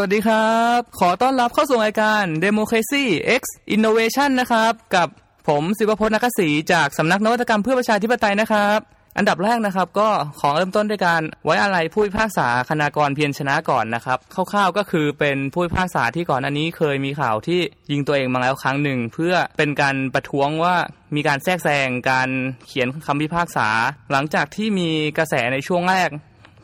วัสดีครับ ขอต้อนรับเข้าสู่รายการ Democracy X Innovation นะครับ กับผมสิบพจน์นักศรีจากสำนักนวัตกรรมเพื่อประชาธิปไตยนะครับ อันดับแรกนะครับ ก็ขอเริ่มต้นด้วยการไว้อะไรผู้พิพากษาคณากรเพียรชนะก่อนนะครับคร่าวๆก็คือเป็นผู้พิพากษาที่ก่อนอันนี้เคยมีข่าวที่ยิงตัวเองมาแล้วครั้งหนึ่ง เพื่อเป็นการประท้วงว่ามีการแทรกแซงการเขียนคำพิพากษา หลังจากที่มีกระแสในช่วงแรก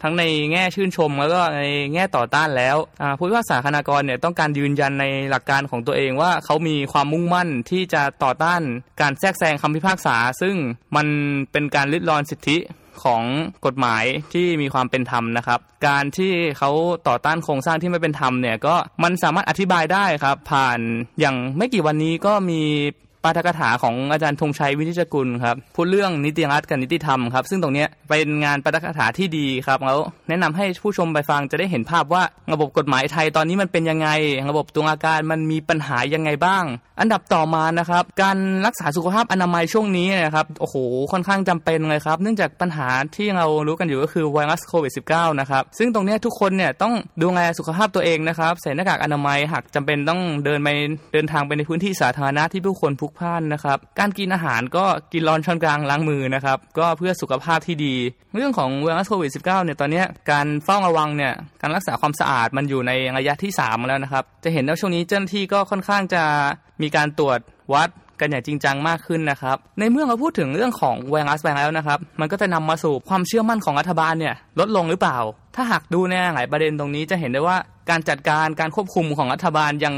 ทั้งในแง่ชื่นชมแล้วก็ในแง่ต่อต้านแล้วผู้พิพากษาคณากรเนี่ยต้องการยืนยันในหลักการของตัวเองว่าเขามีความมุ่งมั่นที่จะต่อต้านการแทรกแซงคำพิพากษา ซึ่งมันเป็นการลิดรอนสิทธิของกฎหมายที่มีความเป็นธรรมนะครับ การที่เขาต่อต้านโครงสร้างที่ไม่เป็นธรรมเนี่ยก็มันสามารถอธิบายได้ครับ ผ่านอย่างไม่กี่วันนี้ก็มี ปาฐกถาของอาจารย์ธงชัยวินิจกุลครับพูดเรื่องนิติรัฐกับนิติธรรมครับ ซึ่งตรงนี้เป็นงานปาฐกถาที่ดีครับแล้วแนะนำให้ผู้ชมไปฟังจะได้เห็นภาพว่าระบบกฎหมายไทยตอนนี้มันเป็นยังไง ระบบตุลาการมันมีปัญหายังไงบ้าง อันดับต่อมานะครับ การรักษาสุขภาพอนามัยช่วงนี้นะครับโอ้โหค่อนข้างจำเป็นเลยครับ เนื่องจากปัญหาที่เรารู้กันอยู่ก็คือไวรัสโควิด -19 นะครับซึ่งตรงนี้ทุกคนเนี่ยต้องดูแลสุขภาพตัวเองนะครับใส่หน้ากากอนามัยหากจำเป็นต้องเดินไปเดินทางไปในพื้นที่สาธารณะที่ผู้คนพลุกพล่านนะครับ การกินอาหารก็กินร้อนช้อนกลางล้างมือนะครับ ก็เพื่อสุขภาพที่ดี เรื่องของไวรัสโควิด -19 เนี่ยตอนนี้การเฝ้าระวังเนี่ยการรักษาความสะอาดมันอยู่ในระยะที่ 3 แล้วนะครับ จะเห็นว่าช่วงนี้เจ้าหน้าที่ก็ค่อนข้างจะมีการตรวจวัดกันอย่างจริงจังมากขึ้นนะครับ ในเมื่อเราพูดถึงเรื่องของไวรัสไปแล้วนะครับ มันก็จะนำมาสู่ความเชื่อมั่นของรัฐบาลเนี่ยลดลงหรือเปล่า ถ้าหากดูในหลายประเด็นตรงนี้จะเห็นได้ว่า การจัดการการควบคุมของรัฐบาลยัง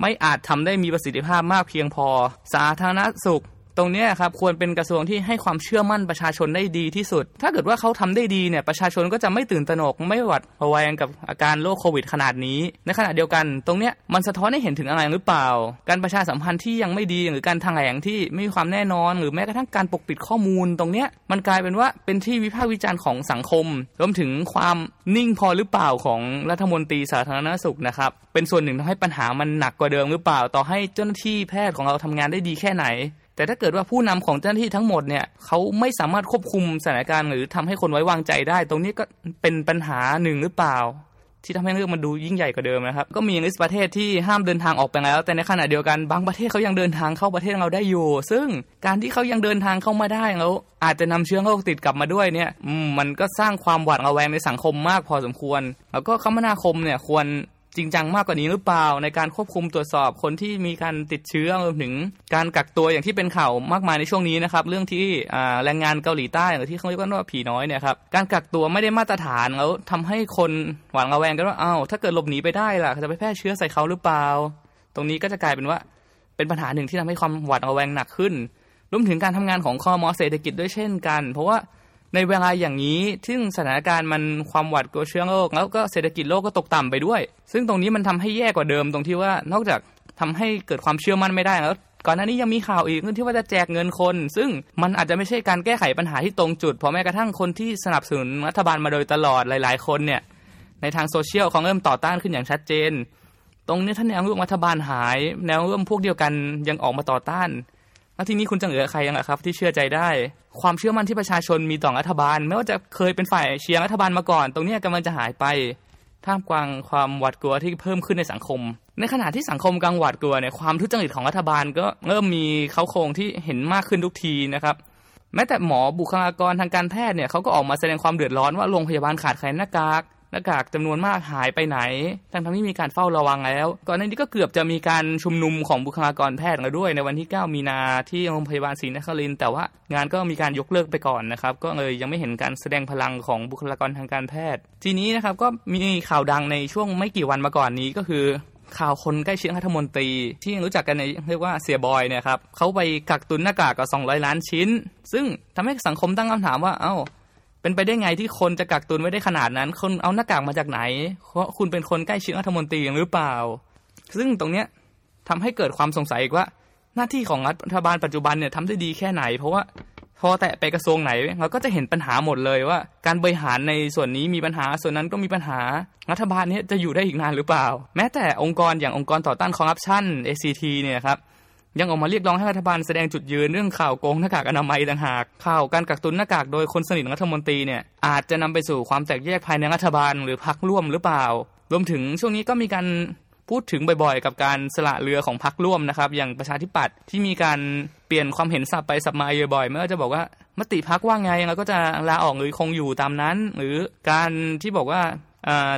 ไม่อาจทำได้มีประสิทธิภาพมากเพียงพอ สาธารณสุข ตรงนี้ครับควรเป็นกระทรวงที่ให้ความเชื่อมั่นประชาชนได้ดีที่สุด ถ้าเกิดว่าเขาทำได้ดีเนี่ยประชาชนก็จะไม่ตื่นตระหนกไม่หวัดระแวงกับอาการโรคโควิดขนาดนี้ ในขณะเดียวกัน ตรงเนี้ยมันสะท้อนให้เห็นถึงอะไรหรือเปล่า การประชาสัมพันธ์ที่ยังไม่ดีหรือการทางแหลงที่ไม่มีความแน่นอน หรือแม้กระทั่งการปกปิดข้อมูล ตรงเนี้ยมันกลายเป็นว่าเป็นที่วิพากษ์วิจารณ์ของสังคม รวมถึงความนิ่งพอหรือเปล่าของรัฐมนตรีสาธารณสุขนะครับเป็นส่วนหนึ่งทำให้ปัญหามันหนักกว่าเดิมหรือเปล่า ต่อให้เจ้าหน้าที่แพทย์ของเราทำงานได้ดีแค่ไหน แต่ถ้าเกิดว่าผู้นำของเจ้าหน้าที่ทั้งหมดเนี่ยเขาไม่สามารถควบคุมสถานการณ์หรือทำให้คนไว้วางใจได้ ตรงนี้ก็เป็นปัญหาหนึ่งหรือเปล่า ที่ทำให้เรื่องมันดูยิ่งใหญ่กว่าเดิมนะครับ ก็มีลิสต์ประเทศที่ห้ามเดินทางออกไปแล้ว แต่ในขณะเดียวกันบางประเทศเขายังเดินทางเข้าประเทศเราได้อยู่ ซึ่งการที่เขายังเดินทางเข้ามาได้แล้วอาจจะนำเชื้อโรคติดกลับมาด้วยเนี่ยมันก็สร้างความหวาดระแวงในสังคมมากพอสมควร แล้วก็คมนาคมเนี่ยควร จริงจังมากกว่านี้หรือเปล่า ในการควบคุมตรวจสอบคนที่มีการติดเชื้อรวมถึงการกักตัวอย่างที่เป็นข่าวมากมายในช่วงนี้นะครับ เรื่องที่แรงงานเกาหลีใต้หรือที่เขาเรียกว่าผีน้อยเนี่ยครับการกักตัวไม่ได้มาตรฐานแล้วทำให้คนหวาดระแวงกันว่าอ้าวถ้าเกิดหลบหนีไปได้ล่ะจะไปแพร่เชื้อใส่เขาหรือเปล่า ตรงนี้ก็จะกลายเป็นว่าเป็นปัญหาหนึ่งที่ทำให้ความหวาดระแวงหนักขึ้นรวมถึงการทำงานของคอมอเศรษฐกิจด้วยเช่นกัน เพราะว่า ในเวลาอย่างนี้ ซึ่งสถานการณ์มันความหวัดกลัวเชื้อโรค แล้วก็เศรษฐกิจโลกก็ตกต่ำไปด้วย ซึ่งตรงนี้มันทำให้แย่กว่าเดิมตรงที่ว่านอกจากทำให้เกิดความเชื่อมั่นไม่ได้แล้วก่อนหน้านี้ยังมีข่าวอีกที่ว่าจะแจกเงินคน ซึ่งมันอาจจะไม่ใช่การแก้ไขปัญหาที่ตรงจุดเพราะแม้กระทั่งคนที่สนับสนุนรัฐบาลมาโดยตลอดหลาย ๆ คนเนี่ยในทางโซเชียลเขาเริ่มต่อต้านขึ้นอย่างชัดเจน ตรงนี้ท่านแนวร่วมรัฐบาลหาย แนวร่วมพวกเดียวกันยังออกมาต่อต้าน แล้วทีนี้คุณจะเหลือใครยังไงครับ ที่เชื่อใจได้ ความเชื่อมั่นที่ประชาชนมีต่อรัฐบาล ไม่ว่าจะเคยเป็นฝ่ายเชียร์รัฐบาลมาก่อน ตรงนี้กำลังจะหายไป ท่ามกลางความหวาดกลัวที่เพิ่มขึ้นในสังคม ในขณะที่สังคมกำลังหวาดกลัวเนี่ยความทุจริตของรัฐบาลก็เริ่มมีเขาโครงที่เห็นมากขึ้นทุกทีนะครับแม้แต่หมอบุคลากรทางการแพทย์เนี่ยเขาก็ออกมาแสดงความเดือดร้อนว่าโรงพยาบาลขาดแคลนหน้ากาก หน้ากากจำนวนมากหายไปไหน ทั้งทั้งที่มีการเฝ้าระวังแล้ว ก่อนหน้านี้ก็เกือบจะมีการชุมนุมของบุคลากรแพทย์แล้วด้วย ในวันที่ 9 มีนาที่โรงพยาบาลศรีนครินแต่ว่างานก็มีการยกเลิกไปก่อนนะครับ ก็เลยยังไม่เห็นการแสดงพลังของบุคลากรทางการแพทย์ ทีนี้นะครับก็มีข่าวดังในช่วงไม่กี่วันมาก่อนนี้ก็คือข่าวคนใกล้ชิดรัฐมนตรี ที่รู้จักกันในเรียกว่าเสียบอยเนี่ยครับเขาไปกักตุนหน้ากากกว่า200 ล้านชิ้น ซึ่งทำให้สังคมตั้งคำถามว่าเอา้า เป็นไปได้ไงที่คนจะกักตุนไว้ได้ขนาดนั้น คนเอาหน้ากากมาจากไหน เพราะคุณเป็นคนใกล้ชิดรัฐมนตรีหรือเปล่า ซึ่งตรงเนี้ยทำให้เกิดความสงสัยอีกว่า หน้าที่ของรัฐบาลปัจจุบันเนี่ยทำได้ดีแค่ไหน เพราะว่าพอแตะไปกระทรวงไหนเราก็จะเห็นปัญหาหมดเลยว่า การบริหารในส่วนนี้มีปัญหาส่วนนั้นก็มีปัญหารัฐบาลนี้จะอยู่ได้อีกนานหรือเปล่า แม้แต่องค์กรอย่างองค์กรต่อต้านคอร์รัปชัน ACT เนี่ยครับ ยังออกมาเรียกร้องให้รัฐบาลแสดงจุดยืนเรื่องข่าวโกงหน้ากากอนามัยต่างหาก ข่าวการกักตุนหน้ากากโดยคนสนิทรัฐมนตรีเนี่ยอาจจะนำไปสู่ความแตกแยกภายในรัฐบาลหรือพรรคร่วมหรือเปล่า รวมถึงช่วงนี้ก็มีการพูดถึงบ่อยๆ กับการสละเรือของพรรคร่วมนะครับ อย่างประชาธิปัตย์ที่มีการเปลี่ยนความเห็นสับไปสับมาบ่อยๆไม่ว่าจะบอกว่ามติพรรคว่าไงเราก็จะลาออกหรือคงอยู่ตามนั้น หรือการที่บอกว่า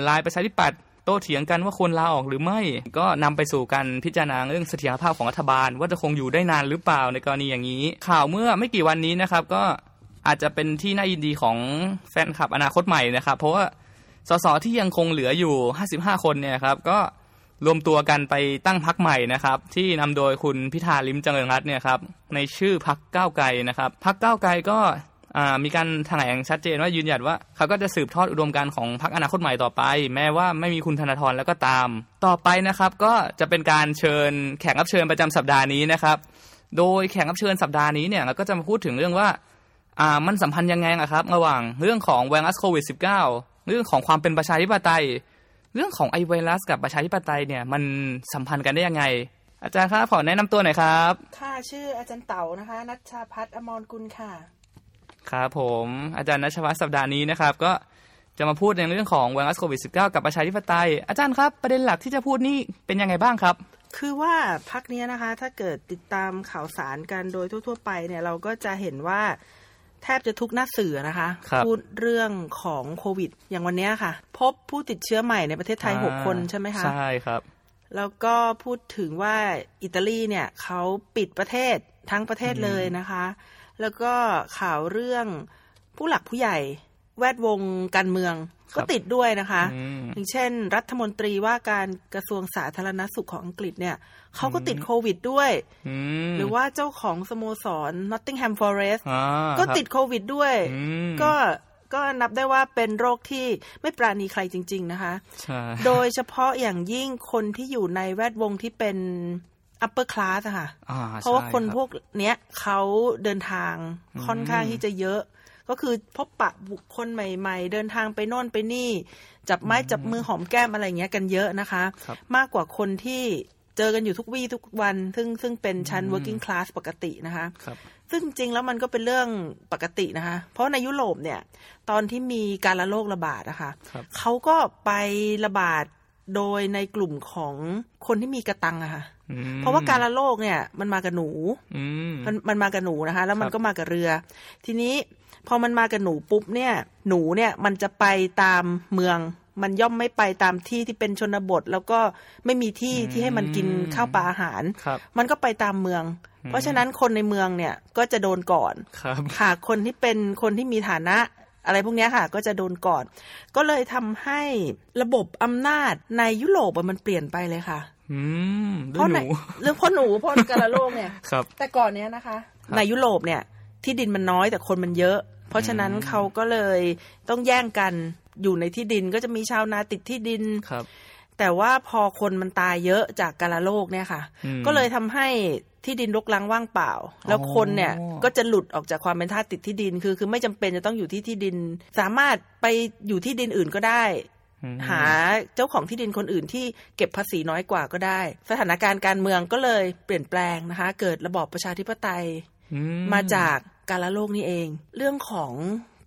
ลายประชาธิปัตย์ โต้เถียงกันว่าควรลาออกหรือไม่ ก็นำไปสู่การพิจารณาเรื่องเสถียรภาพของรัฐบาล ว่าจะคงอยู่ได้นานหรือเปล่าในกรณีอย่างนี้ ข่าวเมื่อไม่กี่วันนี้นะครับก็อาจจะเป็นที่น่ายินดีของแฟนคลับอนาคตใหม่นะครับ เพราะว่าสสที่ยังคงเหลืออยู่ 55 คนเนี่ยครับก็รวมตัวกันไปตั้งพักใหม่นะครับ ที่นำโดยคุณพิธาลิมจังเริงรัตน์เนี่ยครับในชื่อพักก้าวไกลนะครับพักก้าวไกลก็ มีการแถลงชัดเจนว่ายืนยันว่าเขาก็จะสืบทอดอุดมการณ์ของพรรคอนาคตใหม่ต่อไป แม้ว่าไม่มีคุณธนาธรแล้วก็ตาม ต่อไปนะครับก็จะเป็นการเชิญแขกรับเชิญประจำสัปดาห์นี้นะครับ โดยแขกรับเชิญสัปดาห์นี้เนี่ยเราก็จะมาพูดถึงเรื่องว่าอ่ามันสัมพันธ์ยังไงอะครับระหว่างเรื่องของไวรัสโควิด -19 เรื่องของความเป็นประชาธิปไตย เรื่องของไอไวรัสกับประชาธิปไตยเนี่ยมันสัมพันธ์กันได้ยังไงอาจารย์ครับขอแนะนำตัวหน่อยครับ ค่ะ ชื่ออาจารย์เต๋านะคะ นัชชาพัฒน์อมรกุลค่ะ ครับผมอาจารย์นัชวัฒน์สัปดาห์นี้นะครับ ก็จะมาพูดในเรื่องของไวรัสโควิด -19 กับประชาธิปไตย อาจารย์ครับ ประเด็นหลักที่จะพูดนี่เป็นยังไงบ้างครับ คือว่าพักนี้นะคะ ถ้าเกิดติดตามข่าวสารกันโดยทั่ว ๆ ไปเนี่ยเราก็จะเห็นว่าแทบจะทุกหน้าสื่อนะคะคพูดเรื่องของโควิด อย่างวันนี้ค่ะ พบผู้ติดเชื้อใหม่ในประเทศไทยหกคนใช่ไหมคะ ใช่ครับ แล้วก็พูดถึงว่าอิตาลีเนี่ยเขาปิดประเทศทั้งประเทศเลยนะคะ แล้วก็ข่าวเรื่องผู้หลักผู้ใหญ่แวดวงการเมืองก็ติดด้วยนะคะอย่างเช่น รัฐมนตรีว่าการกระทรวงสาธารณสุขของอังกฤษเนี่ยเขาก็ติดโควิดด้วย หรือว่าเจ้าของสโมสร Nottingham Forest ก็ติดโควิดด้วย ก็ก็นับได้ว่าเป็นโรคที่ไม่ปราณีใครจริง ๆ นะคะ โดยเฉพาะอย่างยิ่งคนที่อยู่ในแวดวงที่เป็น upper class อะค่ะ เพราะว่าคนพวกเนี้ยเขาเดินทางค่อนข้างที่จะเยอะ ก็คือพบปะบุคคลใหม่ ๆ เดินทางไปโน่นไปนี่ จับไม้จับมือหอมแก้มอะไรเงี้ยกันเยอะนะคะคมากกว่าคนที่เจอกันอยู่ทุกวี่ทุกวัน ซึ่งซึ่งเป็นชั้น working class ปกตินะคะคซึ่งจริงแล้วมันก็เป็นเรื่องปกตินะคะ เพราะในยุโรปเนี่ย ตอนที่มีการระโรคระบาดนะคะเขาก็ไประบาดโดยในกลุ่มของคนที่มีกระตังอะค่ะ เพราะว่าการละโรคเนี่ย มันมากับหนูมันมันมากับหนูนะคะ แล้วมันก็มากับเรือ ทีนี้พอมันมากับหนูปุ๊บเนี่ย หนูเนี่ยมันจะไปตามเมือง มันย่อมไม่ไปตามที่ที่เป็นชนบท แล้วก็ไม่มีที่ที่ให้มันกินข้าวปลาอาหาร มันก็ไปตามเมือง เพราะฉะนั้นคนในเมืองเนี่ยก็จะโดนก่อนค่ะคนที่เป็นคนที่มีฐานะอะไรพวกนี้ค่ะ ก็จะโดนก่อน ก็เลยทำให้ระบบอำนาจในยุโรปมันเปลี่ยนไปเลยค่ะ เพราะหนูเรื่องพ่อหนูพ่อกระโลกเนี่ยแต่ก่อนเนี้ยนะคะ ในยุโรปเนี่ย ที่ดินมันน้อยแต่คนมันเยอะ เพราะฉะนั้นเขาก็เลยต้องแย่งกันอยู่ในที่ดินก็จะมีชาวนาติดที่ดินครับ แต่ว่าพอคนมันตายเยอะจากกาลโลกเนี่ยค่ะ ก็เลยทำให้ที่ดินรกร้างว่างเปล่า แล้วคนเนี่ยก็จะหลุดออกจากความเป็นทาสติดที่ดินคือ คือไม่จำเป็นจะต้องอยู่ที่ที่ดิน สามารถไปอยู่ที่ดินอื่นก็ได้ หาเจ้าของที่ดินคนอื่นที่เก็บภาษีน้อยกว่าก็ได้ สถานการณ์การเมืองก็เลยเปลี่ยนแปลงนะคะ เกิดระบอบประชาธิปไตยมาจากการละโลกนี่เอง เรื่องของ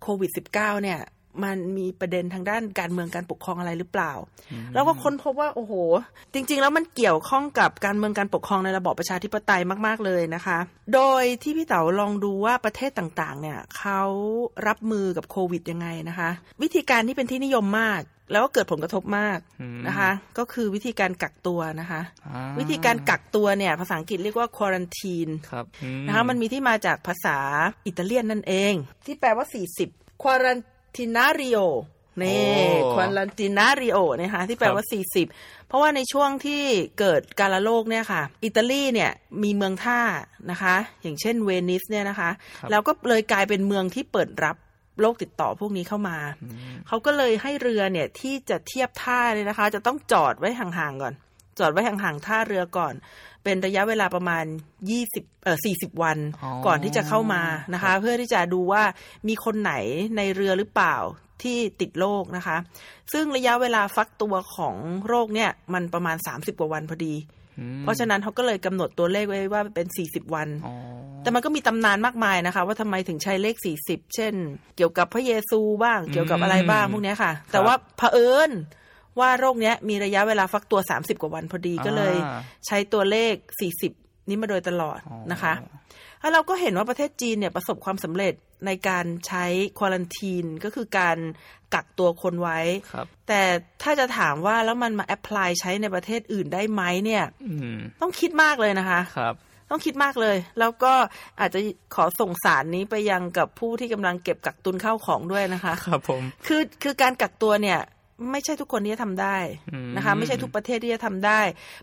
โควิด -19 เนี่ย มันมีประเด็นทางด้านการเมืองการปกครองอะไรหรือเปล่า แล้วก็ค้นพบว่า โอ้โห จริง ๆ แล้วมันเกี่ยวข้องกับการเมืองการปกครองในระบอบประชาธิปไตยมาก ๆ เลยนะคะ โดยที่พี่เต๋าลองดูว่าประเทศต่าง ๆ เนี่ยเขารับมือกับโควิดยังไงนะคะ วิธีการที่เป็นที่นิยมมาก แล้วก็เกิดผลกระทบมากนะคะ ก็คือวิธีการกักตัวนะคะ วิธีการกักตัวเนี่ย ภาษาอังกฤษเรียกว่า quarantine นะคะมันมีที่มาจากภาษาอิตาเลียนนั่นเอง ที่แปลว่า40 quarantinario นี่ quarantinario นะคะที่แปลว่า 40 เพราะว่าในช่วงที่เกิดการละโลกเนี่ยค่ะ อิตาลีเนี่ยมีเมืองท่านะคะ อย่างเช่นเวนิสเนี่ยนะคะ แล้วก็เลยกลายเป็นเมืองที่เปิดรับ โรคติดต่อพวกนี้เข้ามา เขาก็เลยให้เรือเนี่ยที่จะเทียบท่าเลยนะคะ จะต้องจอดไว้ห่างๆก่อน จอดไว้ห่างๆท่าเรือก่อน เป็นระยะเวลาประมาณ20เอ่อ40วันก่อนที่จะเข้ามานะคะ เพื่อที่จะดูว่ามีคนไหนในเรือหรือเปล่าที่ติดโรคนะคะ ซึ่งระยะเวลาฟักตัวของโรคเนี่ย มันประมาณ30กว่าวันพอดี เพราะฉะนั้นเขาก็เลยกำหนดตัวเลขไว้ว่าเป็น40วัน แต่มันก็มีตำนานมากมายนะคะ ว่าทำไมถึงใช้เลข40เช่น เกี่ยวกับพระเยซูบ้างเกี่ยวกับอะไรบ้างพวกนี้ค่ะ แต่ว่าเผอิญว่าโรคเนี้ยมีระยะเวลาฟักตัว30กว่าวันพอดีก็เลย ใช้ตัวเลข40นี้มาโดยตลอดนะคะ แล้วเราก็เห็นว่าประเทศจีนเนี่ยประสบความสำเร็จในการใช้ quarantine ก็คือการกักตัวคนไว้ แต่ถ้าจะถามว่าแล้วมันมา apply ใช้ในประเทศอื่นได้ไหมเนี่ยต้องคิดมากเลยนะคะครับต้องคิดมากเลย แล้วก็อาจจะขอส่งสารนี้ไปยังกับผู้ที่กำลังเก็บกักตุนข้าวของด้วยนะคะ ครับผม คือคือการกักตัวเนี่ย ไม่ใช่ทุกคนที่จะทำได้นะคะ ไม่ใช่ทุกประเทศที่จะทำได้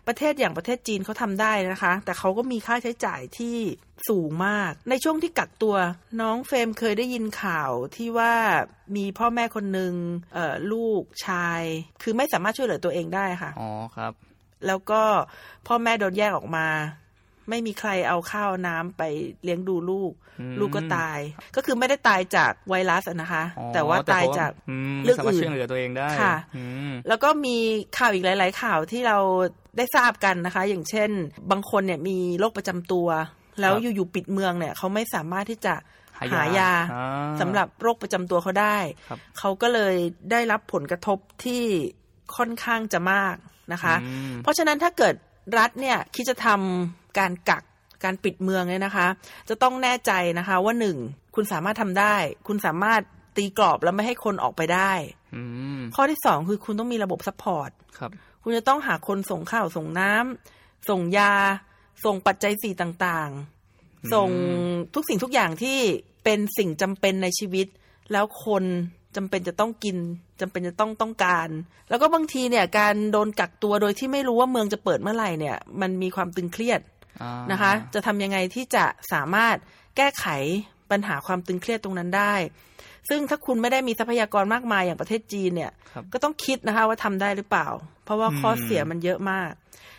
ประเทศอย่างประเทศจีนเขาทาได้นะคะ แต่เขาก็มีค่าใช้จ่ายที่สูงมาก ในช่วงที่กักตัว น้องเฟรมเคยได้ยินข่าวที่ว่ามีพ่อแม่คนหนึ่งลูกชาย คือไม่สามารถช่วยเหลือตัวเองได้ค่ะอ๋อครับ แล้วก็พ่อแม่โดนแยกออกมา ไม่มีใครเอาข้าวน้ำไปเลี้ยงดูลูก ลูกก็ตาย ก็คือไม่ได้ตายจากไวรัสนะคะ แต่ว่าตายจากเรื่องอื่นช่วยเหลือตัวเองได้ค่ะแล้วก็มีข่าวอีกหลาย ๆ ข่าวที่เราได้ทราบกันนะคะ อย่างเช่น บางคนเนี่ยมีโรคประจำตัว แล้วอยู่ๆปิดเมืองเนี่ยเขาไม่สามารถที่จะหายาสำหรับโรคประจำตัวเขาได้ เขาก็เลยได้รับผลกระทบที่ค่อนข้างจะมากนะคะ เพราะฉะนั้นถ้าเกิดรัฐเนี่ยคิดจะทำ การกักการปิดเมืองเนี่ยนะคะ จะต้องแน่ใจนะคะว่าหนึ่งคุณสามารถทำได้ คุณสามารถตีกรอบแล้วไม่ให้คนออกไปได้ข้อที่สองคือคุณต้องมีระบบ support คุณจะต้องหาคนส่งข้าวส่งน้ำส่งยา ส่งปัจจัยสี่ต่างๆ ส่งทุกสิ่งทุกอย่างที่เป็นสิ่งจำเป็นในชีวิต แล้วคนจำเป็นจะต้องกินจำเป็นจะต้องต้องการ แล้วก็บางทีเนี่ย การโดนกักตัวโดยที่ไม่รู้ว่าเมืองจะเปิดเมื่อไหร่เนี่ย มันมีความตึงเครียด นะคะ จะทำยังไงที่จะสามารถแก้ไขปัญหาความตึงเครียดตรงนั้นได้ ซึ่งถ้าคุณไม่ได้มีทรัพยากรมากมายอย่างประเทศจีนเนี่ย ก็ต้องคิดนะคะว่าทำได้หรือเปล่า เพราะว่าข้อเสียมันเยอะมาก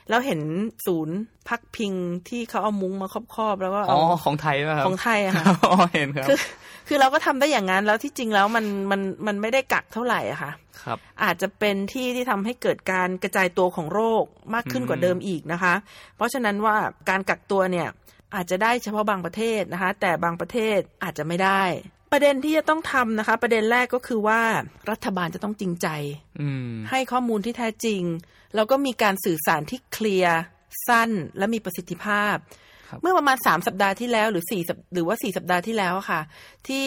แล้วเห็นศูนย์พักพิงที่เขาเอามุ้งมาครอบๆแล้วก็อ๋อของไทยไหมครับของไทยอะค่ะอ๋อเห็นครับคือเราก็ทำได้อย่างนั้นแล้วที่จริงแล้วมันมันมันไม่ได้กักเท่าไหร่อะค่ะครับ อาจจะเป็นที่ที่ทำให้เกิดการกระจายตัวของโรคมากขึ้นกว่าเดิมอีกนะคะ เพราะฉะนั้นว่าการกักตัวเนี่ยอาจจะได้เฉพาะบางประเทศนะคะ แต่บางประเทศอาจจะไม่ได้ ประเด็นที่จะต้องทำนะคะ ประเด็นแรกก็คือว่ารัฐบาลจะต้องจริงใจให้ข้อมูลที่แท้จริง แล้วก็มีการสื่อสารที่เคลียร์สั้นและมีประสิทธิภาพ เมื่อประมาณสามสัปดาห์ที่แล้ว หรือสี่หรือว่าสี่สัปดาห์ที่แล้วค่ะ ที่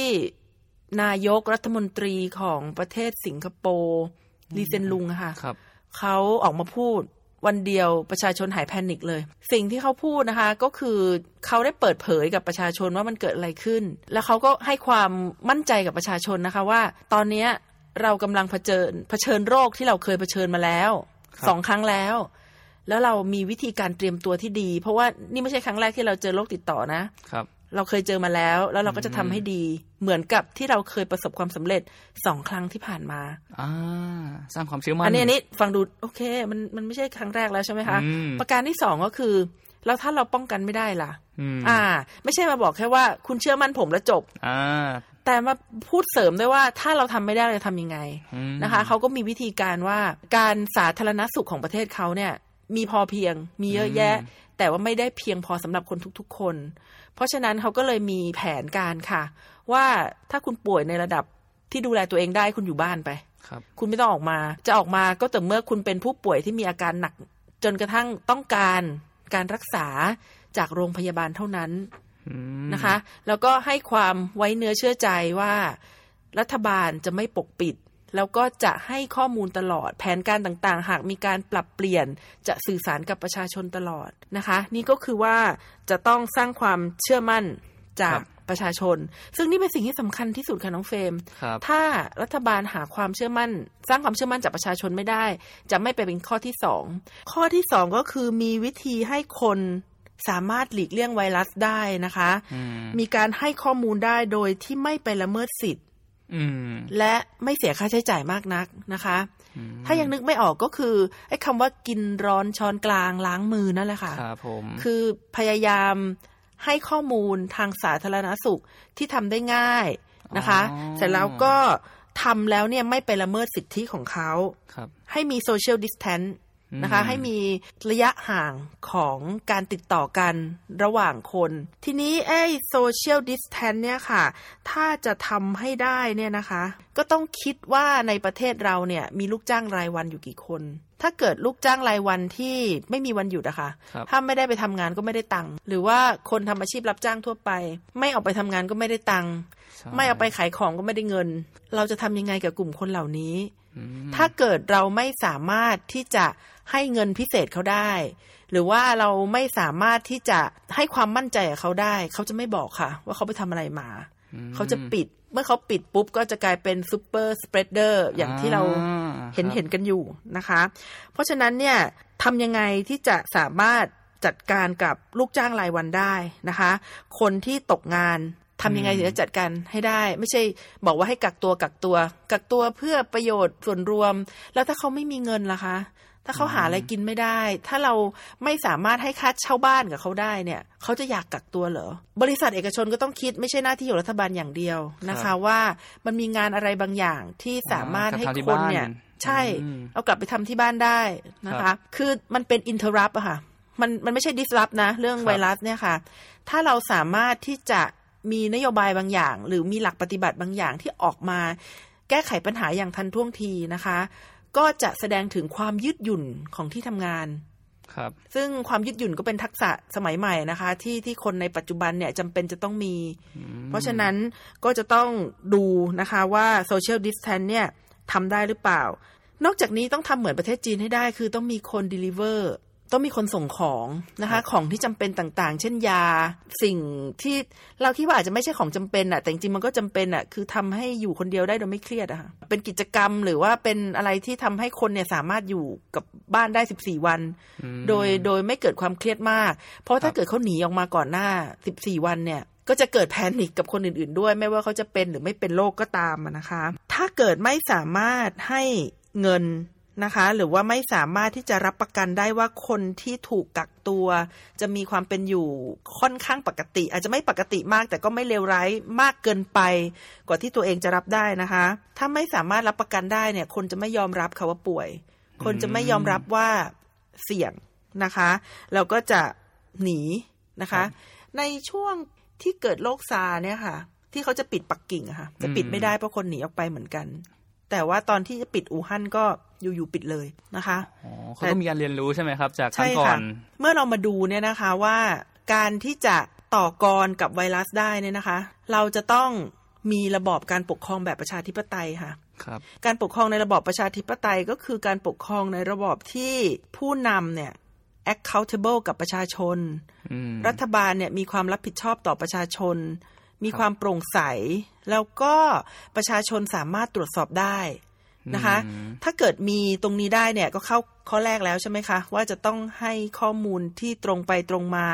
นายกรัฐมนตรีของประเทศสิงคโปร์ลีเซนลุงค่ะเขาออกมาพูด วันเดียวประชาชนหายแพนิคเลย สิ่งที่เขาพูดนะคะก็คือเขาได้เปิดเผยกับประชาชนว่ามันเกิดอะไรขึ้น แล้วเขาก็ให้ความมั่นใจกับประชาชนนะคะว่า ตอนนี้เรากำลังเผชิญเผชิญโรคที่เราเคยเผชิญมาแล้วสองครั้งแล้ว แล้วเรามีวิธีการเตรียมตัวที่ดี เพราะว่านี่ไม่ใช่ครั้งแรกที่เราเจอโรคติดต่อนะครับ เราเคยเจอมาแล้ว แล้วเราก็จะทำให้ดี เหมือนกับที่เราเคยประสบความสำเร็จสองครั้งที่ผ่านมาอ่าสร้างความเชื่อมั่นอันนี้อันนี้ฟังดูโอเค มันมันไม่ใช่ครั้งแรกแล้วใช่ไหมคะ ประการที่สองก็คือ แล้วถ้าเราป้องกันไม่ได้ล่ะ อ่า ไม่ใช่มาบอกแค่ว่า คุณเชื่อมั่นผมแล้วจบ อ่า แต่มาพูดเสริมด้วยว่าถ้าเราทำไม่ได้เราจะทำยังไงนะคะเขาก็มีวิธีการว่าการสาธารณสุขของประเทศเขาเนี่ย มีพอเพียง มีเยอะแยะ แต่ว่าไม่ได้เพียงพอสำหรับคนทุก ๆ คน เพราะฉะนั้นเขาก็เลยมีแผนการค่ะ ว่าถ้าคุณป่วยในระดับที่ดูแลตัวเองได้คุณอยู่บ้านไปครับคุณไม่ต้องออกมา จะออกมาก็แต่เมื่อคุณเป็นผู้ป่วยที่มีอาการหนัก จนกระทั่งต้องการการรักษาจากโรงพยาบาลเท่านั้นนะคะ แล้วก็ให้ความไว้เนื้อเชื่อใจว่า รัฐบาลจะไม่ปกปิด แล้วก็จะให้ข้อมูลตลอด แผนการต่างๆ หากมีการปรับเปลี่ยนจะสื่อสารกับประชาชนตลอดนะคะ นี่ก็คือว่าจะต้องสร้างความเชื่อมั่นจากประชาชน ซึ่งนี่เป็นสิ่งที่สำคัญที่สุดค่ะน้องเฟรมถ้ารัฐบาลหาความเชื่อมั่น สร้างความเชื่อมั่นจากประชาชนไม่ได้ จะไม่ไปเป็นข้อที่สองข้อที่สองก็คือมีวิธีให้คนสามารถหลีกเลี่ยงไวรัสได้นะคะ มีการให้ข้อมูลได้โดยที่ไม่ไปละเมิดสิทธิ และไม่เสียค่าใช้จ่ายมากนักนะคะ ถ้ายังนึกไม่ออกก็คือไอ้คำว่ากินร้อนช้อนกลางล้างมือนั่นแหละค่ะครับผมคือพยายามให้ข้อมูลทางสาธารณสุขที่ทำได้ง่ายนะคะ เสร็จแล้วก็ทำแล้วเนี่ยไม่ไปละเมิดสิทธิของเขา ให้มีโซเชียลดิสแทน นะคะ ให้มีระยะห่างของการติดต่อกันระหว่างคน ทีนี้ไอ้ social distance เนี่ยค่ะ ถ้าจะทำให้ได้เนี่ยนะคะ ก็ต้องคิดว่าในประเทศเราเนี่ย มีลูกจ้างรายวันอยู่กี่คน ถ้าเกิดลูกจ้างรายวันที่ไม่มีวันหยุดอะค่ะ ถ้าไม่ได้ไปทำงานก็ไม่ได้ตังค์ หรือว่าคนทำอาชีพรับจ้างทั่วไป ไม่ออกไปทำงานก็ไม่ได้ตังค์ ไม่ออกไปขายของก็ไม่ได้เงิน เราจะทำยังไงกับกลุ่มคนเหล่านี้ ถ้าเกิดเราไม่สามารถที่จะ ให้เงินพิเศษเขาได้ หรือว่าเราไม่สามารถที่จะให้ความมั่นใจกับเขาได้ เขาจะไม่บอกค่ะ ว่าเขาไปทำอะไรมา เขาจะปิดเมื่อเขาปิดปุ๊บก็จะกลายเป็น super spreader อย่างที่เราเห็นเห็นกันอยู่นะคะ เพราะฉะนั้นเนี่ยทำยังไงที่จะสามารถจัดการกับลูกจ้างรายวันได้นะคะ คนที่ตกงานทำยังไงถึงจะจัดการให้ได้ ไม่ใช่บอกว่าให้กักตัวกักตัว กักตัวเพื่อประโยชน์ส่วนรวม แล้วถ้าเขาไม่มีเงินล่ะคะ ถ้าเขาหาอะไรกินไม่ได้ ถ้าเราไม่สามารถให้ค่าเช่าบ้านกับเขาได้เนี่ย เขาจะอยากกักตัวเหรอ บริษัทเอกชนก็ต้องคิดไม่ใช่หน้าที่ของรัฐบาลอย่างเดียวนะคะว่ามันมีงานอะไรบางอย่างที่สามารถให้คนเนี่ย ใช่ เอากลับไปทำที่บ้านได้นะคะ คือมันเป็นอินเทอร์รับอะค่ะ มันมันไม่ใช่ดิสรับนะ เรื่องไวรัสเนี่ยค่ะ ถ้าเราสามารถที่จะมีนโยบายบางอย่าง หรือมีหลักปฏิบัติบางอย่างที่ออกมา แก้ไขปัญหาอย่างทันท่วงทีนะคะ ก็จะแสดงถึงความยืดหยุ่นของที่ทำงานครับ ซึ่งความยืดหยุ่นก็เป็นทักษะสมัยใหม่นะคะ ที่ที่คนในปัจจุบันเนี่ยจำเป็นจะต้องมี เพราะฉะนั้นก็จะต้องดูนะคะว่า social distance เนี่ยทำได้หรือเปล่า นอกจากนี้ต้องทำเหมือนประเทศจีนให้ได้ คือต้องมีคนด e ลิเวอร์ ต้องมีคนส่งของนะคะ ของที่จำเป็นต่างๆ เช่นยา สิ่งที่เราคิดว่าอาจจะไม่ใช่ของจำเป็นอะแต่จริงๆมันก็จำเป็นอะคือทำให้อยู่คนเดียวได้โดยไม่เครียดอะค่ะเป็นกิจกรรมหรือว่าเป็นอะไรที่ทำให้คนเนี่ยสามารถอยู่กับบ้านได้14วัน โดยโดยไม่เกิดความเครียดมาก เพราะถ้าเกิดเขาหนีออกมาก่อนหน้า14วันเนี่ยก็จะเกิดแพนิคกับคนอื่นๆด้วย ไม่ว่าเขาจะเป็นหรือไม่เป็นโรคก็ตามนะคะ ถ้าเกิดไม่สามารถให้เงิน นะคะ หรือว่าไม่สามารถที่จะรับประกันได้ว่าคนที่ถูกกักตัว จะมีความเป็นอยู่ค่อนข้างปกติ อาจจะไม่ปกติมาก แต่ก็ไม่เลวร้ายมากเกินไป กว่าที่ตัวเองจะรับได้นะคะ ถ้าไม่สามารถรับประกันได้เนี่ย คนจะไม่ยอมรับค่ะว่าป่วย คนจะไม่ยอมรับว่าเสี่ยงนะคะแล้วก็จะหนีนะคะ ในช่วงที่เกิดโรคซาเนี่ยค่ะ ที่เขาจะปิดปักกิ่งอะค่ะ จะปิดไม่ได้เพราะคนหนีออกไปเหมือนกัน แต่ว่าตอนที่จะปิดอู่ฮั่นก็ อยู่ๆปิดเลยนะคะอ๋อเขาก็มีการเรียนรู้ใช่ไหมครับ จากครั้ใช่งก่อค่ะนเมื่อเรามาดูเนี่ยนะคะว่าการที่จะต่อกรกับไวรัสได้เนี่ยนะคะ เราจะต้องมีระบอบการปกครองแบบประชาธิปไตยค่ะครับการปกครองในระบอบประชาธิปไตยก็คือการปกครองในระบอบที่ผู้นำเนี่ย accountable กับประชาชนอืมรัฐบาลเนี่ยมีความรับผิดชอบต่อประชาชน มีความโปร่งใส แล้วก็ประชาชนสามารถตรวจสอบได้ นะคะ ถ้าเกิดมีตรงนี้ได้เนี่ยก็เข้าข้อแรกแล้วใช่ไหมคะ ว่าจะต้องให้ข้อมูลที่ตรงไปตรงมา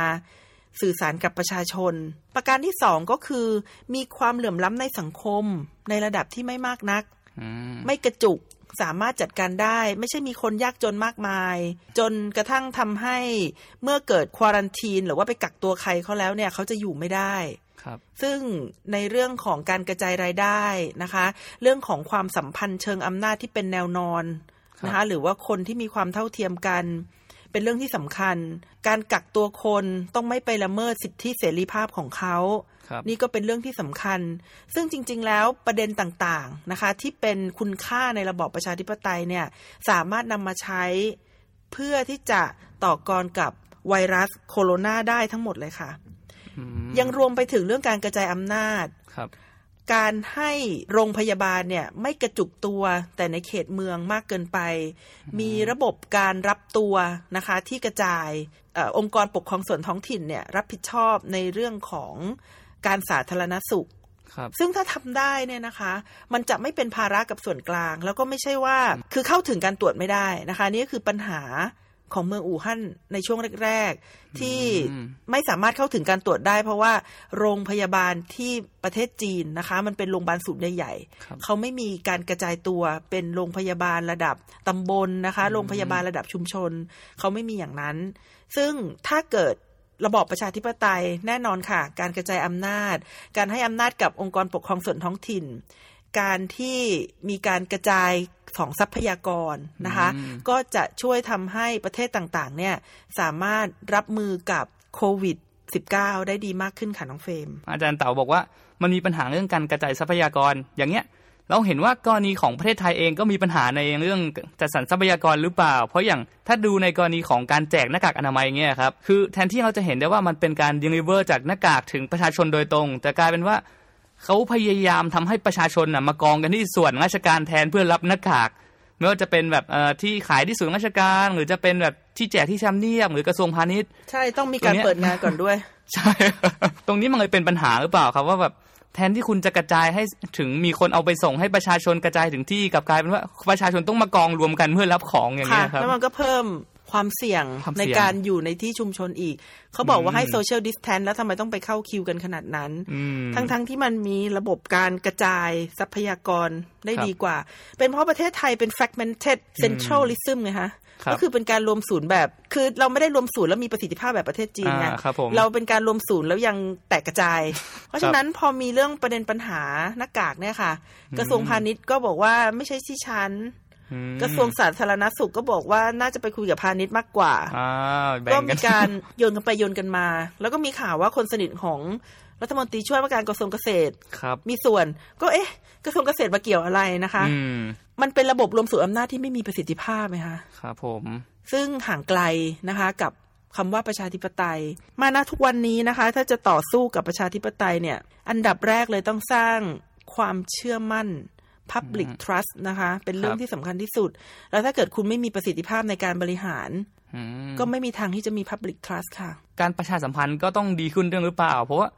สื่อสารกับประชาชน ประการที่สองก็คือ มีความเหลื่อมล้ำในสังคม ในระดับที่ไม่มากนักอืมไม่กระจุกสามารถจัดการได้ ไม่ใช่มีคนยากจนมากมาย จนกระทั่งทำให้เมื่อเกิดควอรันทีน หรือว่าไปกักตัวใครเขาแล้วเนี่ย เขาจะอยู่ไม่ได้ครับ ซึ่งในเรื่องของการกระจายรายได้นะคะ เรื่องของความสัมพันธ์เชิงอำนาจที่เป็นแนวนอนนะคะ หรือว่าคนที่มีความเท่าเทียมกัน เป็นเรื่องที่สำคัญ การกักตัวคนต้องไม่ไปละเมิดสิทธิเสรีภาพของเขาครับนี่ก็เป็นเรื่องที่สำคัญ ซึ่งจริง ๆ แล้วประเด็นต่างๆนะคะ ที่เป็นคุณค่าในระบอบประชาธิปไตยเนี่ยสามารถนำมาใช้เพื่อที่จะต่อกรกับไวรัสโคโรนาได้ทั้งหมดเลยค่ะอืม ยังรวมไปถึงเรื่องการกระจายอำนาจครับ การให้โรงพยาบาลเนี่ยไม่กระจุกตัวแต่ในเขตเมืองมากเกินไป มีระบบการรับตัวนะคะที่กระจายเออองค์กรปกครองส่วนท้องถิ่นเนี่ยรับผิดชอบในเรื่องของการสาธารณสุขครับซึ่งถ้าทำได้เนี่ยนะคะ มันจะไม่เป็นภาระกับส่วนกลาง แล้วก็ไม่ใช่ว่า คือเข้าถึงการตรวจไม่ได้นะคะ นี่ก็คือปัญหา ของเมืองอู่ฮั่นในช่วงแรก ๆ ที่อืมไม่สามารถเข้าถึงการตรวจได้ เพราะว่าโรงพยาบาลที่ประเทศจีนนะคะ มันเป็นโรงพยาบาลศูนย์ใหญ่ครับๆเขาไม่มีการกระจายตัวเป็นโรงพยาบาลระดับตำบลนะคะโรงพยาบาลระดับชุมชน เขาไม่มีอย่างนั้น ซึ่งถ้าเกิดระบอบประชาธิปไตยแน่นอนค่ะ การกระจายอำนาจ การให้อำนาจกับองค์กรปกครองส่วนท้องถิ่น การที่มีการกระจาย ของทรัพยากรนะคะ ก็จะช่วยทำให้ประเทศต่างๆ เนี่ยสามารถรับมือกับโควิด -19 ได้ดีมากขึ้นค่ะน้องเฟรมอาจารย์เต๋าบอกว่ามันมีปัญหาเรื่องการกระจายทรัพยากรอย่างเงี้ยเราเห็นว่ากรณีของประเทศไทยเองก็มีปัญหาในเรื่องจัดสรรทรัพยากรหรือเปล่า เพราะอย่างถ้าดูในกรณีของการแจกหน้ากากอนามัยเงี้ยครับ คือแทนที่เราจะเห็นได้ว่ามันเป็นการ deliver จากหน้ากากถึงประชาชนโดยตรง แต่กลายเป็นว่า เขาพยายามทำให้ประชาชนนะมากองกันที่ส่วนราชการแทนเพื่อรับหน้ากากไม่ว่าจะเป็นแบบเอ่อที่ขายที่ศูนย์ราชการ หรือจะเป็นแบบที่แจกที่ชำเนียบหรือกระทรวงพาณิชย์ ใช่ต้องมีการเปิดงานก่อนด้วย ใช่ ตรงนี้มันเลยเป็นปัญหาหรือเปล่าครับว่าแบบแทนที่คุณจะกระจายให้ถึงมีคนเอาไปส่งให้ประชาชนกระจายถึงที่กลับกลายเป็นว่าประชาชนต้องมากองรวมกันเพื่อรับของอย่างค่ะเงี้ยครับแล้วมันก็เพิ่ม ความเสี่ยงความเสี่ในยงการอยู่ในที่ชุมชนอีก เขาบอกว่าให้อืมโซเชียลดิสแทนแล้วทำไมต้องไปเข้าคิวกันขนาดนั้นอืมทั้งๆที่มันมีระบบการกระจายทรัพยากรได้ครับดีกว่า เป็นเพราะประเทศไทยเป็น fragmented centralism ไงฮะครับก็คือเป็นการรวมศูนย์แบบ คือเราไม่ได้รวมศูนย์แล้วมีประสิทธิภาพแบบประเทศจีนไงอ่าครับผมเราเป็นการรวมศูนย์แล้วยังแตกกระจาย เพราะฉะนั้นพอมีเรื่องประเด็นปัญหาหน้ากากเนี่ยค่ะ กระทรวงพาณิชย์ก็บอกว่าไม่ใช่ที่ชั้นอืม กระทรวงสาธารณสุขก็บอกว่าน่าจะไปคุยกับพาณิชย์มากกว่าอ่าแบ่ก็งกัมีนการโยนกันไปโยนกันมา แล้วก็มีข่าวว่าคนสนิทของรัฐมนตรีช่วยว่าการกระทรวงเกษตรครับ มีส่วนก็เอ๊ะ กระทรวงเกษตรมาเกี่ยวอะไรนะคะอืมมันเป็นระบบรวมศูนย์อำนาจที่ไม่มีประสิทธิภาพไหมคะครับผม ซึ่งห่างไกลนะคะ กับคำว่าประชาธิปไตย มาณทุกวันนี้นะคะ ถ้าจะต่อสู้กับประชาธิปไตยเนี่ย อันดับแรกเลยต้องสร้างความเชื่อมั่น Public Trust นะคะ เป็นเรื่องที่สำคัญที่สุด แล้วถ้าเกิดคุณไม่มีประสิทธิภาพในการบริหารอืมก็ไม่มีทางที่จะมี Public Trust ค่ะ การประชาสัมพันธ์ก็ต้องดีขึ้นเรื่องหรือเปล่า เพราะว่า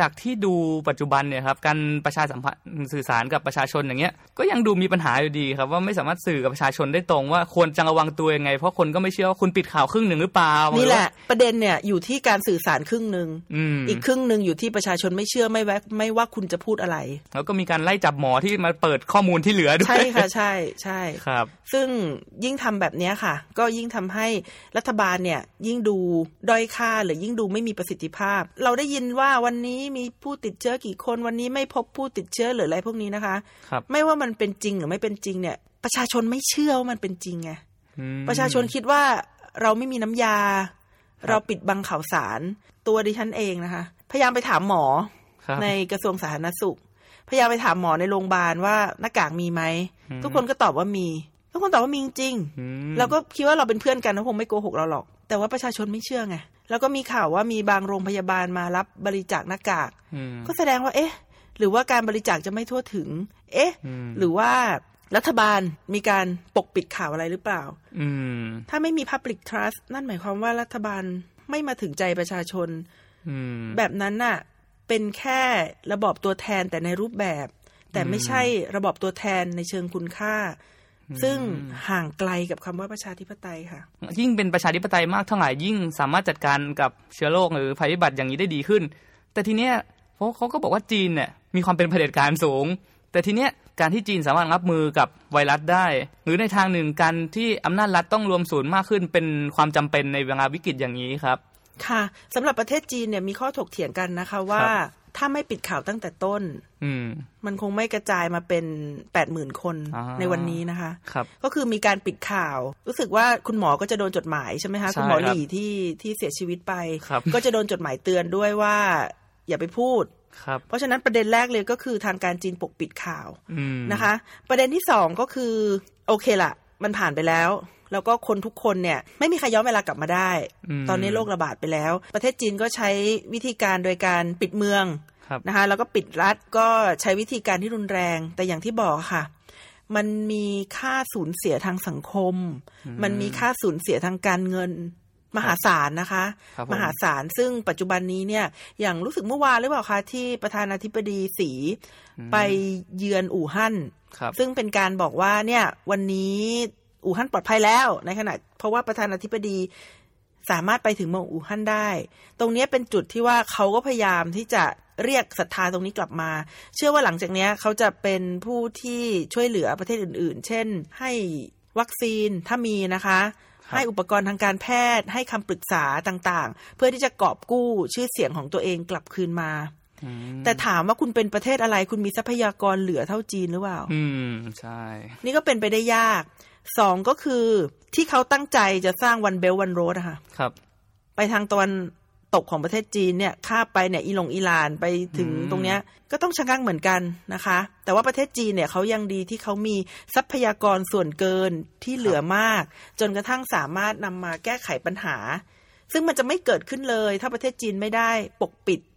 จากที่ดูปัจจุบันเนี่ยครับการประชาสัมพันธ์สื่อสารกับประชาชนอย่างเงี้ยก็ยังดูมีปัญหาอยู่ดีครับว่าไม่สามารถสื่อกับประชาชนได้ตรงว่าควรจะระวังตัวยังไง เพราะคนก็ไม่เชื่อว่าคุณปิดข่าวครึ่งหนึ่งหรือเปล่านี่นี่แหละ ประเด็นเนี่ยอยู่ที่การสื่อสารครึ่งหนึ่งอืมอีกครึ่งหนึ่งอยู่ที่ประชาชนไม่เชื่อไม่แวะไม่ว่าคุณจะพูดอะไร แล้วก็มีการไล่จับหมอที่มาเปิดข้อมูลที่เหลือด้วยใช่ค่ะใช่ใช่ครับ ซึ่งยิ่งทำแบบเนี้ยค่ะ ก็ยิ่งทำให้รัฐบาลเนี่ยยิ่งดูด้อยค่าหรือยิ่งดูไม่มีประสิทธิภาพ เราได้ยินว่าวันนี้มีผู้ติดเชื้อกี่คนวันนี้ไม่พบผู้ติดเชื้อหรืออะไรพวกนี้นะคะครับไม่ว่ามันเป็นจริงหรือไม่เป็นจริงเนี่ย ประชาชนไม่เชื่อว่ามันเป็นจริงไงอืมประชาชนคิดว่าเราไม่มีน้ำยา เราปิดบังข่าวสาร ตัวดิฉันเองนะคะ พยายามไปถามหมอครับในกระทรวงสาธารณสุข พยายามไปถามหมอในโรงพยาบาลว่าหน้ากากมีไหมอืมทุกคนก็ตอบว่ามีทุกคนตอบว่ามีจริงอืมเราก็คิดว่าเราเป็นเพื่อนกันเขาคงไม่โกหกเราหรอก แต่ว่าประชาชนไม่เชื่อไง แล้วก็มีข่าวว่ามีบางโรงพยาบาลมารับบริจาคหน้ากากอืมก็แสดงว่า เอ๊ะ หรือว่าการบริจาคจะไม่ทั่วถึง เอ๊ะอืมหรือว่ารัฐบาลมีการปกปิดข่าวอะไรหรือเปล่าอืมถ้าไม่มี Public Trust นั่นหมายความว่ารัฐบาลไม่มาถึงใจประชาชนอืมแบบนั้นน่ะ เป็นแค่ระบอบตัวแทนแต่ในรูปแบบ แต่ไม่ใช่ระบอบตัวแทนในเชิงคุณค่า ซึ่งห่างไกลกับคำว่าประชาธิปไตยค่ะ ยิ่งเป็นประชาธิปไตยมากเท่าไหร่ยิ่งสามารถจัดการกับเชื้อโรคหรือภัยพิบัติอย่างนี้ได้ดีขึ้น แต่ทีเนี้ยเพราะเขาก็บอกว่าจีนเนี่ยมีความเป็นเผด็จการสูง แต่ทีเนี้ยการที่จีนสามารถรับมือกับไวรัสได้ หรือในทางหนึ่งการที่อำนาจรัฐต้องรวมศูนย์มากขึ้น เป็นความจำเป็นในเวลาวิกฤตอย่างนี้ครับค่ะสำหรับประเทศจีนเนี่ยมีข้อถกเถียงกันนะคะว่าครับ ถ้าไม่ปิดข่าวตั้งแต่ต้น อืมมันคงไม่กระจายมาเป็นแปดหมื่นคนอ่าในวันนี้นะคะครับก็คือมีการปิดข่าว รู้สึกว่าคุณหมอก็จะโดนจดหมายใช่ไหมคะใช่คุณหมอครับหลี่ที่ที่เสียชีวิตไปครับก็จะโดนจดหมายเตือนด้วยว่า อย่าไปพูดครับเพราะฉะนั้นประเด็นแรกเลยก็คือทางการจีนปกปิดข่าวอืมนะคะ ประเด็นที่สองก็คือ โอเคละมันผ่านไปแล้ว แล้วก็คนทุกคนเนี่ยไม่มีใครย้อนเวลากลับมาได้มตอนนี้โรคระบาดไปแล้ว ประเทศจีนก็ใช้วิธีการโดยการปิดเมืองครับนะคะแล้วก็ปิดรัฐก็ใช้วิธีการที่รุนแรง แต่อย่างที่บอกค่ะ มันมีค่าสูญเสียทางสังคม มันมีค่าสูญเสียทางการเงินมหาศาลนะคะครับผมมหาศาลซึ่งปัจจุบันนี้เนี่ย อย่างรู้สึกเมื่อวานหรือเปล่าคะที่ประธานาธิบดีสีไปเยือนอู่ฮั่นครับซึ่งเป็นการบอกว่าเนี่ยวันนี้ อู่ฮั่นปลอดภัยแล้ว ในขณะ เพราะว่าประธานาธิบดีสามารถไปถึงเมืองอู่ฮั่นได้ ตรงเนี้ยเป็นจุดที่ว่าเขาก็พยายามที่จะเรียกศรัทธาตรงนี้กลับมา เชื่อว่าหลังจากเนี้ยเขาจะเป็นผู้ที่ช่วยเหลือประเทศอื่น ๆ เช่น ให้วัคซีนถ้ามีนะคะครับให้อุปกรณ์ทางการแพทย์ ให้คำปรึกษาต่างๆ เพื่อที่จะกอบกู้ชื่อเสียงของตัวเองกลับคืนมาแต่ถามว่าคุณเป็นประเทศอะไร คุณมีทรัพยากรเหลือเท่าจีนหรือเปล่า อืม ใช่ นี่ก็เป็นไปได้ยาก สองก็คือที่เขาตั้งใจจะสร้างวันเบลวันโรดอะค่ะครับ ไปทางตะวันตกของประเทศจีนเนี่ยข้าไปเนี่ยอีหลงอิหร่านไปถึงตรงเนี้ยก็ต้องชะงักเหมือนกันนะคะ แต่ว่าประเทศจีนเนี่ยเขายังดีที่เขามีทรัพยากรส่วนเกินที่เหลือมาก จนกระทั่งสามารถนำมาแก้ไขปัญหา ซึ่งมันจะไม่เกิดขึ้นเลย ถ้าประเทศจีนไม่ได้ปกปิดอืม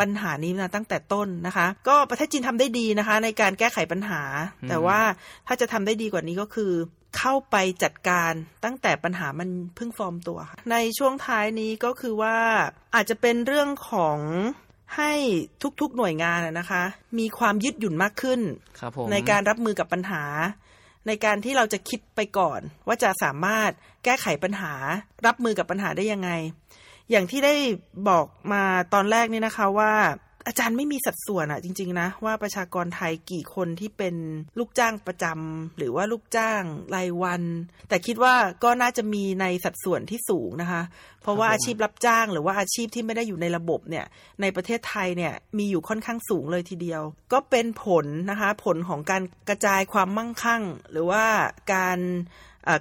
ปัญหานี้มาตั้งแต่ต้นนะคะ ก็ประเทศจีนทำได้ดีนะคะ ในการแก้ไขปัญหา แต่ว่าถ้าจะทำได้ดีกว่านี้ก็คือเข้าไปจัดการตั้งแต่ปัญหามันเพิ่งฟอร์มตัวค่ะในช่วงท้ายนี้ก็คือว่าอาจจะเป็นเรื่องของให้ทุกๆหน่วยงานอะนะคะ มีความยืดหยุ่นมากขึ้นครับผมในการรับมือกับปัญหา ในการที่เราจะคิดไปก่อน ว่าจะสามารถแก้ไขปัญหา รับมือกับปัญหาได้ยังไง อย่างที่ได้บอกมาตอนแรกนี่นะคะว่า อาจารย์ไม่มีสัดส่วนอะจริง ๆ นะ ว่าประชากรไทยกี่คนที่เป็นลูกจ้างประจำหรือว่าลูกจ้างรายวัน แต่คิดว่าก็น่าจะมีในสัดส่วนที่สูงนะคะ เพราะว่าอาชีพรับจ้างหรือว่าอาชีพที่ไม่ได้อยู่ในระบบเนี่ย ในประเทศไทยเนี่ยมีอยู่ค่อนข้างสูงเลยทีเดียว ก็เป็นผลนะคะ ผลของการกระจายความมั่งคั่ง หรือว่าการ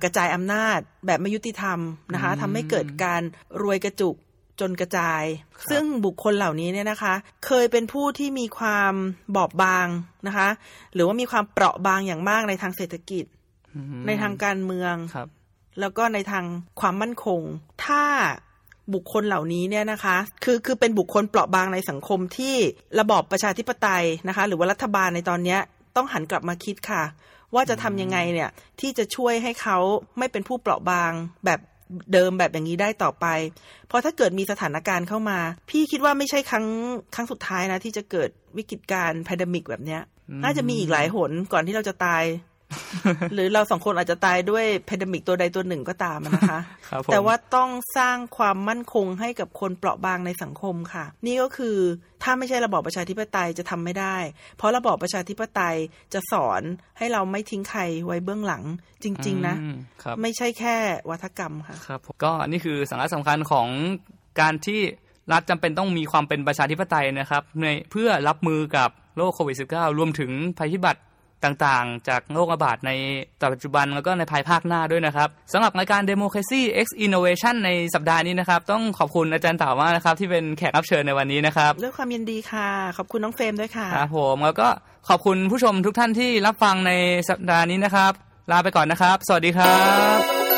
กระจายอำนาจแบบไม่ยุติธรรมนะคะทำให้เกิดการรวยกระจุกจนกระจาย ซึ่งบุคคลเหล่านี้เนี่ยนะคะ เคยเป็นผู้ที่มีความบอบบางนะคะ หรือว่ามีความเปราะบางอย่างมากในทางเศรษฐกิจอืมในทางการเมืองครับแล้วก็ในทางความมั่นคง ถ้าบุคคลเหล่านี้เนี่ยนะคะ คือคือเป็นบุคคลเปราะบางในสังคมที่ระบอบประชาธิปไตยนะคะ หรือว่ารัฐบาลในตอนเนี้ยต้องหันกลับมาคิดค่ะ ว่าจะทำยังไงเนี่ยที่จะช่วยให้เขาไม่เป็นผู้เปราะบางแบบเดิมแบบอย่างนี้ได้ต่อไป เพราะถ้าเกิดมีสถานการณ์เข้ามา พี่คิดว่าไม่ใช่ครั้งครั้งสุดท้ายนะ ที่จะเกิดวิกฤตการณ์ pandemic แบบเนี้ย น่าจะมีอีกหลายหนก่อนที่เราจะตาย หรือเราสองคนอาจจะตายด้วย pandemic ตัวใดตัวหนึ่งก็ตามนะคะครับผมแต่ว่าต้องสร้างความมั่นคงให้กับคนเปราะบางในสังคมค่ะ นี่ก็คือถ้าไม่ใช่ระบอบประชาธิปไตยจะทำไม่ได้ เพราะระบอบประชาธิปไตยจะสอนให้เราไม่ทิ้งใครไว้เบื้องหลังจริง ๆ นะอืมครับไม่ใช่แค่วาทกรรมค่ะครับผมก็นี่คือสาระสำคัญของการที่รัฐจำเป็นต้องมีความเป็นประชาธิปไตยนะครับในเพื่อรับมือกับโรคโควิด -19 รวมถึงภัยพิบัติ ต่างๆ จากโรคระบาดในปัจจุบันแล้วก็ในภายภาคหน้าด้วยนะครับสำหรับรายการ Democracy X Innovation ในสัปดาห์นี้นะครับ ต้องขอบคุณอาจารย์เต่ามากนะครับ ที่เป็นแขกรับเชิญในวันนี้นะครับด้วยความยินดีค่ะ ขอบคุณน้องเฟรมด้วยค่ะครับผมแล้วก็ขอบคุณผู้ชมทุกท่านที่รับฟังในสัปดาห์นี้นะครับ ลาไปก่อนนะครับ สวัสดีครับ